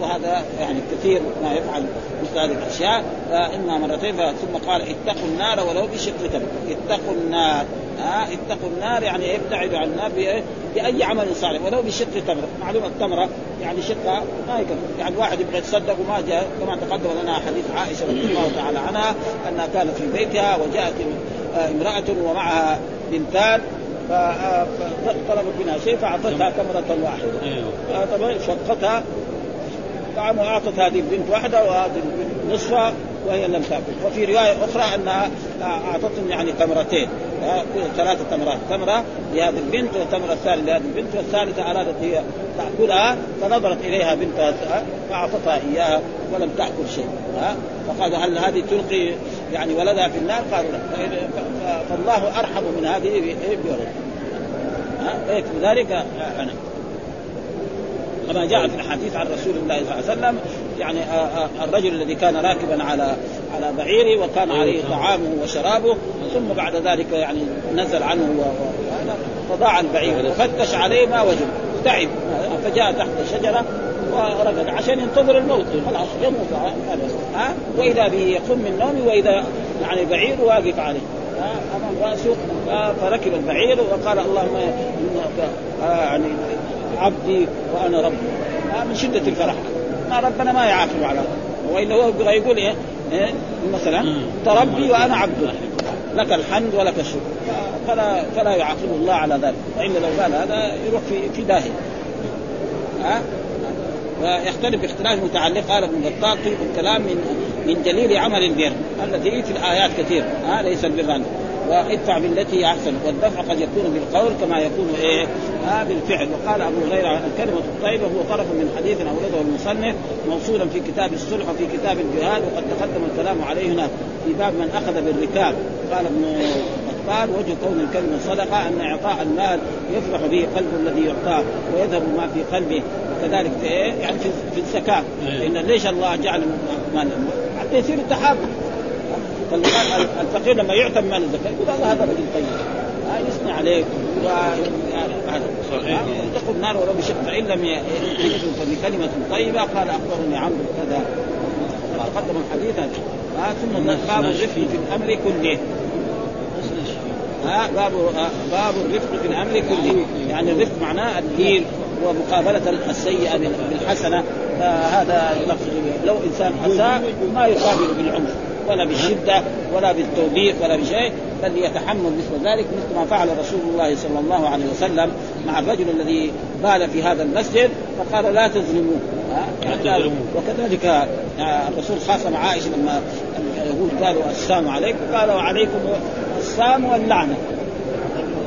وهذا يعني كثير ما يفعل مثل هذه الأشياء. فإما مرتين ثم قال اتقوا النار ولو بشق تمر اتقوا النار. ها؟ اتقوا النار يعني ابتعدوا عن النار بأي عمل صالح. ولو بشق تمره، معلومة التمرة يعني شقها ما يكفي، يعني واحد يبغى يتصدق وما جاء كما تقدم لنا حديث عائشة رضي الله تعالى عنها أنها كانت في بيتها وجاءت امرأة ومعها بنتان فطلبت منها شيء فأعطتها تمرة واحدة. أيوه. شقتها طعام واعطت هذه البنت واحدة وهذه البنت نصفها. وهي لم تأكل. وفي رواية أخرى أنها أعطتهم يعني تمرتين. ثلاثة تمرات. تمرة لهذه البنت وتمرة الثانية لهذه البنت والثالثة أرادت هي تأكلها فنظرت إليها بنتها فأعطتها إياها ولم تأكل شيء ها؟ فقال هل هذه تلقي يعني ولدها في النار؟ قالوا لا. فالله أرحم من هذه بولدها ها؟ ذلك؟ أنا. كما جاء في الحديث عن رسول الله صلى الله عليه وسلم يعني الرجل الذي كان راكبا على على بعيره وكان عليه طعامه وشرابه ثم بعد ذلك يعني نزل عنه فضاع البعير وفتش عليه ما وجد. تعب. فجاء تحت شجره ورقد عشان ينتظر الموت. خلاص يموت. ها وإذا به يقوم من نومه وإذا يعني بعير واقف عليه. أمام رأسه. فركب البعير وقال اللهم يعني عبدي وأنا ربي من شدة الفرح. ما ربنا ما يعاقب على والا هو يبغى يقول إيه, إيه؟ مثلا تربي وأنا عبدك لك الحمد ولك الشكر. فلا فلا يعاقب الله على ذلك. والا لو قال هذا يروح في في داهية. ها؟ ويختلف باختلاف متعلق. قال ابن بطال طيب الكلام من من دليل عمل البر التي في الآيات كثير. ها؟ ليس البر وادفع بالتي هي أحسن. والدفع قد يكون بالقول كما يكون إيه؟ آه بالفعل. وقال أبو هريرة الكلمة الطيبه هو طرف من حديث أورده المصنف موصولا في كتاب الصلح وفي كتاب الجهاد وقد تقدم الكلام عليه هنا في باب من أخذ بالركاب. قال ابن قال وجه كون الكلمة صدقه أن إعطاء المال يفرح به قلب الذي يعطاه ويذهب ما في قلبه. وكذلك في إيه؟ يعني في, في الزكاة. إن ليش الله جعل مال حتى يصير التحابب الفقير لما يعتم مال الزكاة يقول الله هذا رجل طيب. يثني عليك. هذا صحيح تقول النار ولو بشق فإن لم يجد فبكلمه طيبة قال أخبرني عمرو كذا. تقدم الحديث هذا ثم باب الرفق في الأمر كله. ها باب باب الرفق في الأمر كله. يعني الرفق معناه الدين ومقابلة السيئة بالحسنة. فهذا لو إنسان اساء ما يقابل بالعنف ولا بالشدة ولا بالتوبيخ ولا بشيء بل يتحمل مثل ذلك مثل ما فعل رسول الله صلى الله عليه وسلم مع الرجل الذي بال في هذا المسجد فقال لا تظلموه. يعني وكذلك آه، الرسول خاصم عائشة لما اليهود قالوا السلام عليكم قال وعليكم السلام واللعنة.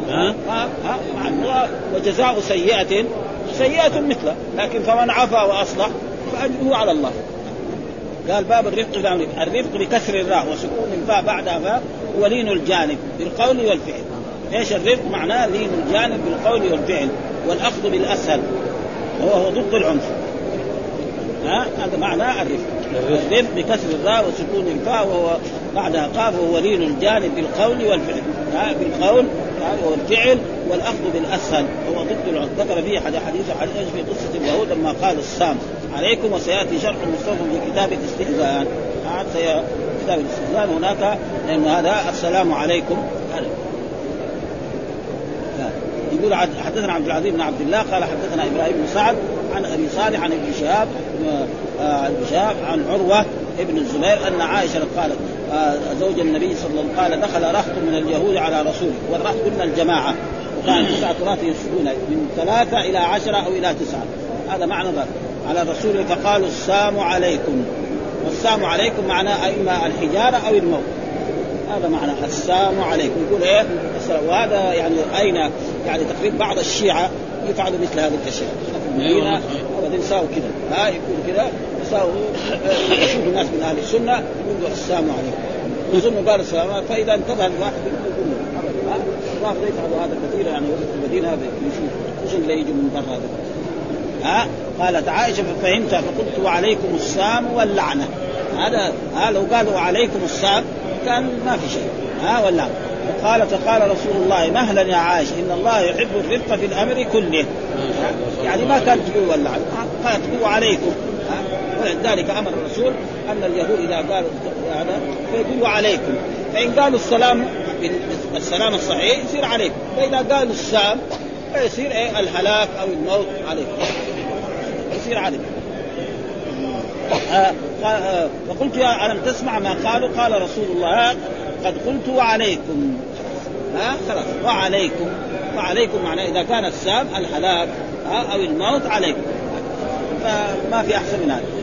ها؟ ها؟ ها؟ وجزاء سيئة سيئة مثله لكن فمن عفا وأصلح فأجره على الله. قال باب الرفق الامر الرفق بكسر الراء وسكون الفاء بعدها فاء ولين الجانب بالقول والفعل. إيش الرفق؟ معناه لين الجانب بالقول والفعل والأخذ بالأسهل. وهو ضد العنف. ها؟ هذا معناه الرفق. الرفق بكسر الراء وسكون الفاء وهو بعدها قاف وهو لين الجانب بالقول والفعل. ها؟ بالقول والفعل والأخذ بالأسهل. هو ضد العنف. ذكر فيه حديث حديث في قصة اليهود لما قال السام عليكم وسيأتي شرح مستوفى في كتاب الاستئذان عاد كتاب الاستئذان هناك لأن هذا السلام عليكم. يقول حدثنا عبد العزيز بن عبد الله قال حدثنا إبراهيم بن سعد عن أبي صالح عن ابن شهاب آه، ابن شهاب عن عروة ابن الزبير أن عائشة قالت آه، زوج النبي صلى الله عليه وسلم قال دخل رهط من اليهود على رسوله والرهط قلنا الجماعة. وكان تسعه رهط يسجدون من ثلاثة إلى عشرة أو إلى تسعة. هذا معنى ذلك على الرسول فقالوا السام عليكم. والسام عليكم معناه اما الحجارة أو الموت. هذا معنى السام عليكم. يقول إيه؟ وهذا يعني أين؟ يعني تقريبا بعض الشيعة يفعلوا مثل هذه الأشياء. في المدينة ابدا يساووا كذا. ها؟ يقول كذا. يساووا يشوف الناس من أهل السنة يقولوا السلام عليكم. يظنوا قال السلام فإذا انتبه الواحد يقول الرافضه يفعلوا هذا كثيرا يعني في المدينة هذا خصوصا اللي يجوا من برا. ها؟ قالت عائشة ففهمت فقلت وعليكم السام واللعنة. هذا ها لو قالوا عليكم السام كان ما في شيء. ها؟ ولا. قال فقال رسول الله مهلا يا عائشة إن الله يحب الرفق في الأمر كله. يعني ما كانت تقول واللعنه قالت عليكم. ولذلك أمر الرسول أن اليهود إذا قالوا هذا فيقولوا عليكم فإن قالوا السلام بالسلام الصحيح يصير عليكم. فإذا قال السام فيصير إيه؟ الهلاك أو الموت عليكم يصير عليكم آه آه فقلت يا ألم تسمع ما قالوا؟ قال رسول الله قد قلت وعليكم. ها؟ خلاص. وعليكم. وعليكم معناه إذا كان السام الهلاك أو الموت عليكم. فما في أحسن من هذا.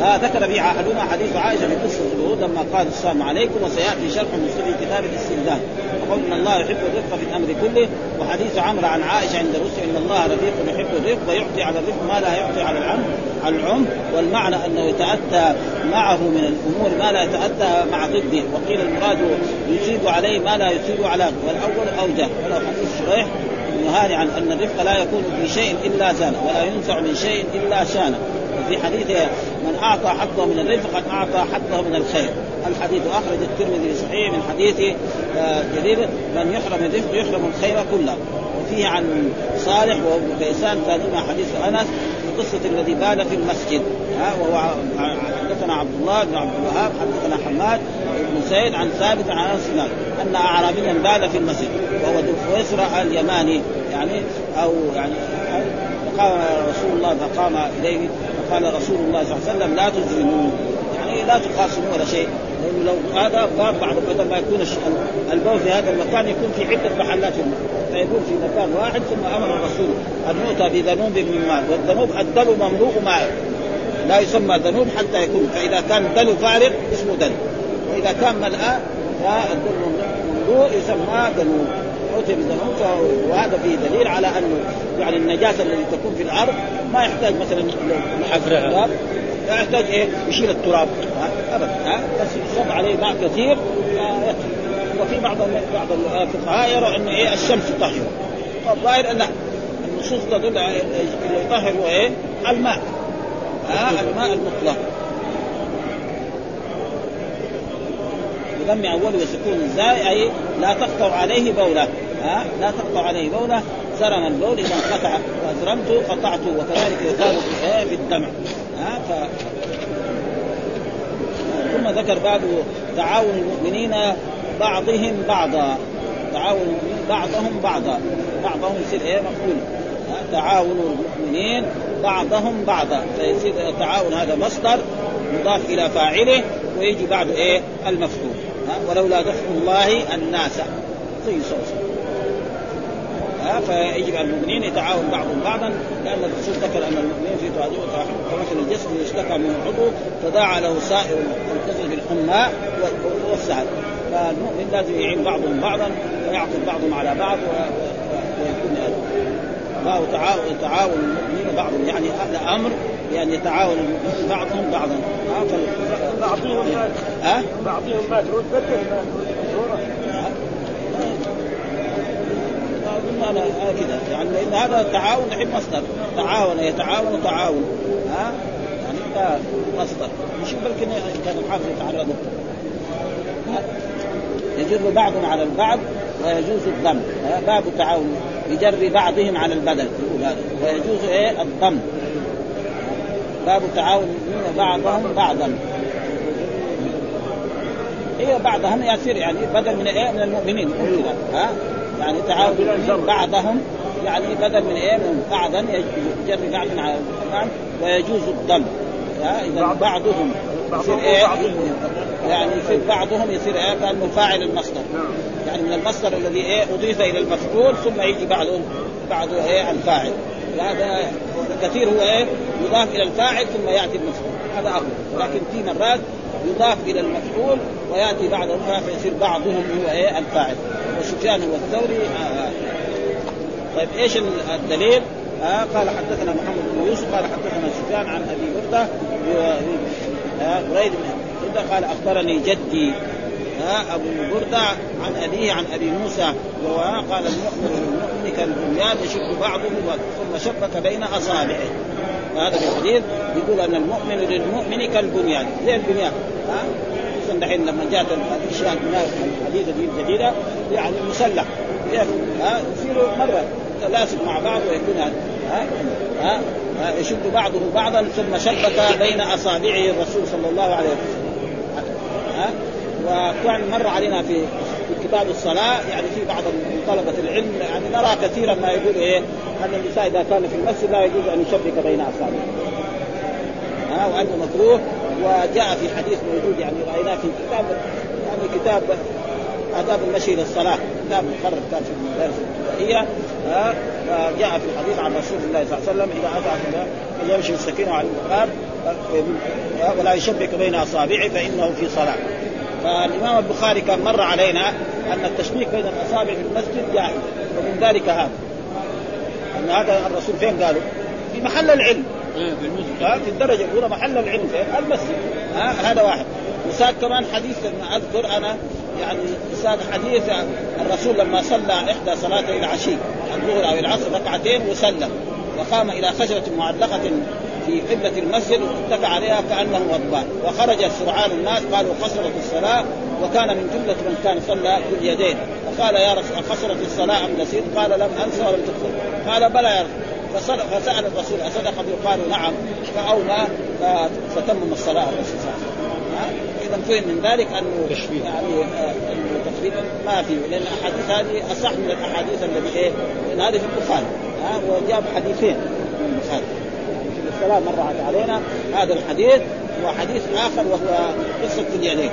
ها ذكر في احدنا حديث عائشة في قصة الهود لما قال الصام عليكم وسيأتي شرح مسلم كتاب الاستنزال وقول إن الله يحب الرفق في الأمر كله وحديث عمرو عن عائشة عند رسل إن الله رفيق يحب الرفق ويعطي على الرفق ما لا يعطي على العم العم والمعنى أنه يتأتى معه من الأمور ما لا يتأتى مع ضده. وقيل المراد يزيد عليه ما لا يزيد على والأول أوجه. ولو حديث شريح النهار عن أن الرفق لا يكون في شيء إلا زانه ولا ينفع من شيء إلا شانه. وفي حديث من أعطى حظه من الرفق قد أعطى حظه من الخير. الحديث أخرج الترمذي صحيح من حديث آه، جرير من يحرم الرفق يحرم الخير كله. وفيه عن صالح وابن كيسان كانوا حديث أنس في قصة الذي بال في المسجد. ها وهو حدثنا عبد الله بن عبد الوهاب حدثنا حماد بن زيد عن ثابت عن أنس أن اعرابيا بال في المسجد وهو ذو اليماني يعني أو يعني فقام رسول الله فقام إليه فقال رسول الله صلى الله عليه وسلم لا تجرموا يعني لا تخاصموا ولا شيء. لأنه لو هذا باب بعد بدل ما يكون البول في هذا المكان يكون في عدة محلات. فيكون في مكان واحد ثم أمر الرسول ان يؤتى بذنوب من ماء والذنوب الدلو مملوء ماء لا يسمى ذنوب حتى يكون. فإذا كان دلو فارغ اسمه دلو وإذا كان ملأ فالدلو مملوء يسمى ذنوب. عتب بذنوب وهذا فيه دليل على انه يعني النجاسه التي تكون في الأرض ما يحتاج مثلا حفرها لا يحتاج إيه؟ يشيل التراب. ابدا. ها؟ بس يصب عليه ماء كثير. وفي بعض بعض الفقهاء يرى أن إيه؟ الشمس تطهر. الظاهر أن النصوص تدل على اللي يطهر هو إيه؟ الماء. ها؟ الماء المطلق. بضم أول وسكون الزاي أي لا تقطع عليه بولة. ها لا تقطع عليه بولة زرم البول إذا انقطع وازرمت قطعته وكذلك يقال في الدمع. ها ف ثم ذكر باب تعاون المؤمنين بعضهم بعضا. تعاون المؤمنين بعضهم بعضا. بعضهم يصير إيه؟ مفعول تعاون المؤمنين بعضهم بعضا. فيصير التعاون هذا مصدر مضاف إلى فاعله ويجي بعد إيه؟ المفعول. ولولا دفع الله الناس. زي صوص. فيجب على المؤمنين يتعاون بعضهم بعضا لأن الرسول ذكر أن المؤمنين في تعاون كمثل الجسد يشتكى من عضو تداعى له سائر الجسد بالحمى والسهل فالمؤمن لازم يعين بعضهم بعضا ويعطف بعضهم على بعض ويكون باب تعاون تعاون المؤمنين بعضهم يعني أهل أمر يعني يتعاون المؤمنين بعضهم بعضا. بعضهم ها؟ بعضهم ما ترد. اظن أنا كذا. يعني لأن هذا التعاون نحب مصدر. تعاون يتعاون تعاون ها؟ يعني إنت مصدر. مش بلكن كان الحافظ يتعرض. يجر بعضهم على البعض ويجوز الضم. باب التعاون يجري بعضهم على البدل. هذا. ويجوز إيه الضم. باب التعاون بعضهم بعضا. هي بعضهم يصير يعني بدل من إيه من المؤمنين. ها؟ يعني تعاون بعضهم يعني بدل من إيه؟ من بعضا يجري بعض على بعض ويجوز الضم. إذا بعضهم. يصير إيه؟ يعني يصير بعضهم يصير إيه؟ كأنه فاعل المصدر. يعني من المصدر الذي إيه؟ أضيف إلى المفعول ثم يجي بعضه بعضه إيه؟ الفاعل. هذا كثير هو إيه؟ يضاف إلى الفاعل ثم يأتي المفعول. هذا افضل لكن في مرات يضاف إلى المفعول ويأتي بعض فيصير بعضهم هو إيه؟ الفاعل. وسفيان هو الثوري آه, آه. طيب إيش الدليل؟ آه قال حدثنا محمد بن يوسف قال حدثنا سفيان عن أبي برده آه بريد بن قال أخبرني جدي ها أبو برده عن أبيه عن أبي موسى وقال المؤمن للمؤمن كالبنيان يشد بعضه ثم شبك بين أصابعه. هذا الحديث يقول أن المؤمن للمؤمن كالبنيان. زي البنيان. ها دحين لما جاءت الأشياء الحديثة دي الجديدة يعني مسلح. يصيروا مرة تلاسك مع بعض ويكون ها ها, يشد بعضه بعضا ثم شبك بين أصابعه الرسول صلى الله عليه وسلم. ها وكان مر علينا في في كتاب الصلاة يعني في بعض من طلبة العلم يعني نرى كثيرا ما يقول إيه أن الانسان إذا كان في المسجد لا يجوز أن يشبك بين اصابعه ها وأنه مكروه. وجاء في حديث موجود يعني رايناه في كتاب يعني كتاب آداب المشي إلى الصلاة. كتاب مقرر كان في المدارس الابتدائية فجاء في الحديث عن رسول الله صلى الله عليه وسلم إذا أتى فليمشي السكينة على المقام ولا يشبك بين أصابعه فإنه في صلاة. فالإمام البخاري كان مر علينا أن التشبيك بين الأصابع في المسجد جائز ومن ذلك هذا. أن هذا الرسول فين قالوا؟ في محل العلم. إيه، في الدرجة الأولى محل العلم؟ المسجد. ها؟ هذا واحد. وساد كمان حديث أذكر أنا يعني ساد حديث الرسول لما صلى إحدى صلاتي العشي الظهر أو العصر ركعتين وسلم. وقام إلى خشبة معلقة في قبلة المسجد واتكى عليها كأنه غضبان وخرج سرعان الناس قالوا قصرت الصلاة وكان من جملة من كان صلى باليدين. فقال يا رسول قصرت الصلاة أم نسيت؟ قال لم أنسى ولم تدخل قال بلى يا رسول فسأل الرسول أصدق قالوا نعم. فأومى فتمم الصلاة. الرسول صلى الله عليه وسلم إذا فهم من ذلك أنه تشبيه. يعني آه، أنه تقريبا ما في لأن الاحاديث هذه أصح من الأحاديث التي إيه؟ لأن هذه في البخاري ها؟ وجاب حديثين. من البخاري في الصلاه مرت علينا. هذا الحديث وحديث آخر وهو قصة اليدين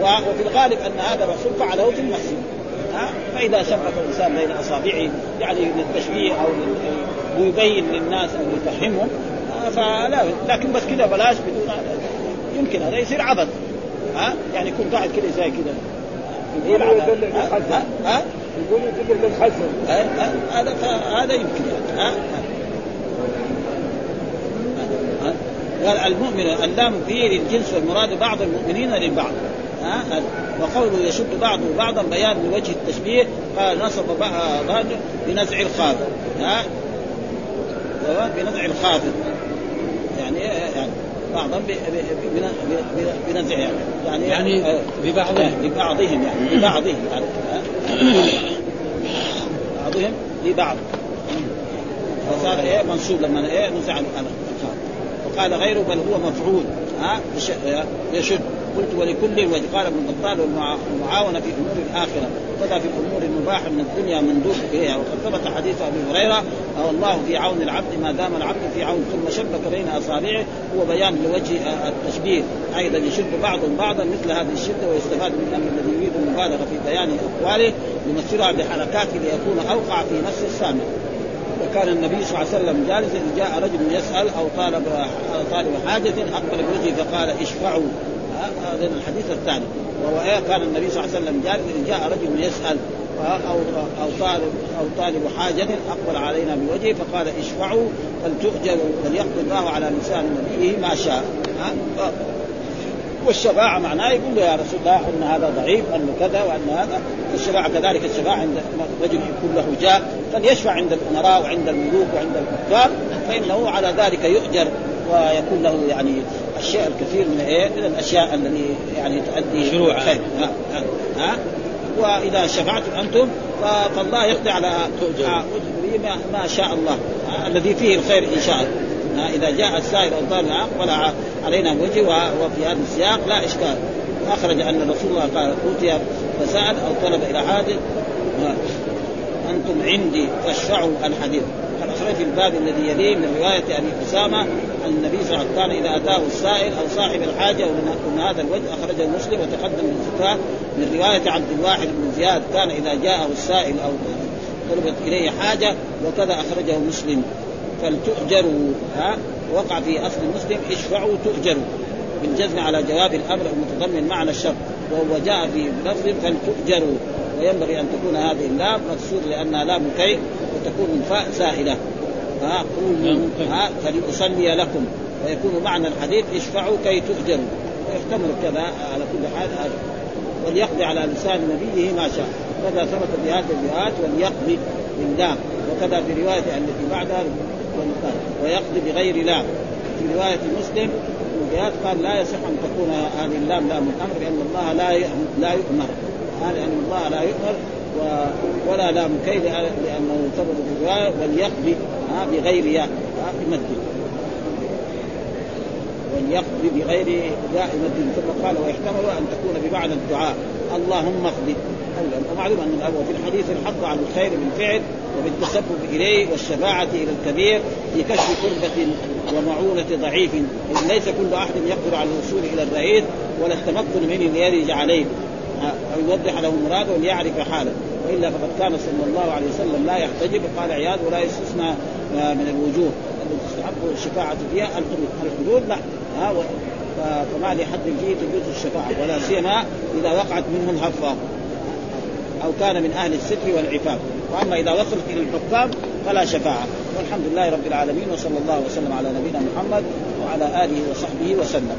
وفي الغالب أن هذا الرسول فعله في المسجد. ها فإذا شبك الإنسان بين أصابعه يعني للتشبيه أو ليبين للناس أو يفهمهم فلا لكن بس كذا بلاش بدون يمكن هذا يصير عبث. ها؟ يعني يكون قاعد كذا زي كذا. يقول يدل للحسن ها؟ يقول يدل للحسن هذا هذا يمكن. يعني ها؟ قال المؤمن اللام فيه للجنس والمراد بعض المؤمنين للبعض ها؟ وقوله يشد بعضه بعضا بيان لوجه التشبيه قال نصب بعض بنزع الخافض ها؟ بنزع الخافض يعني يعني بعضا بنزع يعني. يعني, يعني آه، ببعضهم. ببعضهم يعني ببعضهم يعني. بعضهم لبعض. فصار إيه؟ منصوب لما إيه؟ نزع وقال غيره بل هو مفعول. ها؟ يشد. قلت ولكل وجه قال ابن بطال والمعاونة في أمور الآخرة. كذا في الأمور المباحه من الدنيا مندوب إليها. وقد ثبت حديث أبي هريرة الله في عون العبد ما دام العبد في عون. ثم شبك بين أصابعه. هو بيان لوجه التشبيه. أيضا يشد بعضهم بعضا مثل هذه الشدة ويستفاد من ان الذي يريد المبالغة في بيان أقواله. يمثلها بحركاته ليكون أوقع في نفس السامع. وكان النبي صلى الله عليه وسلم جالسا جاء رجل يسأل أو طالب طالب حاجة أقبل بوجهه فقال اشفعوا. هذا الحديث الثاني. وهو إيه؟ كان النبي صلى الله عليه وسلم جاء رجل يسأل أو أو طالب أو طالب حاجة أقبل علينا بوجهه فقال اشفعوا فلتؤجروا وليقضي الله على لسان نبيه ما شاء. والشفاعة معناه يقول له يا رسول الله أن هذا ضعيف أنه كذا وأن هذا. والشفاعة كذلك الشفاعة عند رجل يكون له جاه فليشفع عند الأمراء وعند الملوك وعند الكفار فإنه على ذلك يؤجر. ويكون له يعني الشيء الكثير من إيه؟ من الأشياء التي يعني تؤدي شروع ها, ها, ها. وإذا شفعتم أنتم فالله يقضي على ما, ما شاء الله الذي فيه الخير إن شاء الله. إذا جاء السائل أو قال اقبل علينا بوجهه وفي هذا السياق لا إشكال. أخرج أن رسول الله قال أوتي فسال أو طلب إلى حاجة. أنتم عندي فاشفعوا الحديث. قد اخرج في الباب الذي يليه من رواية أبي أسامة النبي صلى الله عليه وسلم كان إذا أتاه السائل أو صاحب الحاجة ومن هذا الوجه اخرجه مسلم وتقدم الزكاه من رواية عبد الواحد بن زياد كان إذا جاءه السائل أو طلبت إليه حاجة وكذا أخرجه مسلم. فلتؤجروا ها؟ وقع في أصل مسلم اشفعوا تؤجروا. بالجزم على جواب الأمر المتضمن معنى الشرط. وهو جاء في لفظ فلتؤجروا. وينبغي أن تكون هذه اللام مكسور لأنها لام كي وتكون فاء سائله ها قولوا ها فلأصلي لكم ويكون معنى الحديث اشفعوا كي تؤجروا. ويحتمل كذا على كل حال هذا. وليقضي على لسان نبيه ما شاء. كذا ثبت في هذه الروايات وليقضي باللام وكذا في رواية التي بعدها ويقضي بغير لام. في رواية مسلم الروايات قال لا يصح أن تكون هذه اللام لام الأمر لأن الله لا لا يؤمر. لأن الله لا يؤمر ولا لام كي لأنه ثبت في الرواية وليقضي بغير ياء بمد فليقضي بغير دائمة ثم قال ويحتمل أن تكون بمعنى الدعاء. اللهم اقضي ومعلوم أن الأول في الحديث الحق على الخير بالفعل وبالتسبب إليه والشفاعة إلى الكبير في كشف كربة ومعونة ضعيف. إذ ليس كل أحد يقدر على الوصول إلى الرئيس ولا التمكن منه ليرج عليه. أو يوضح له المراد وليعرف حاله. والا فقد كان صلى الله عليه وسلم لا يحتجب. قال عياذ ولا يستثنى من الوجوه. التي تستحب الشفاعة فيها الحدود. الحدود لا. ها فما لحد فيه تجوز الشفاعة ولا سيما إذا وقعت منه الهفة. أو كان من أهل الستر والعفاف. وأما إذا وصلت إلى الحكام فلا شفاعة. والحمد لله رب العالمين وصلى الله وسلم على نبينا محمد وعلى آله وصحبه وسلم.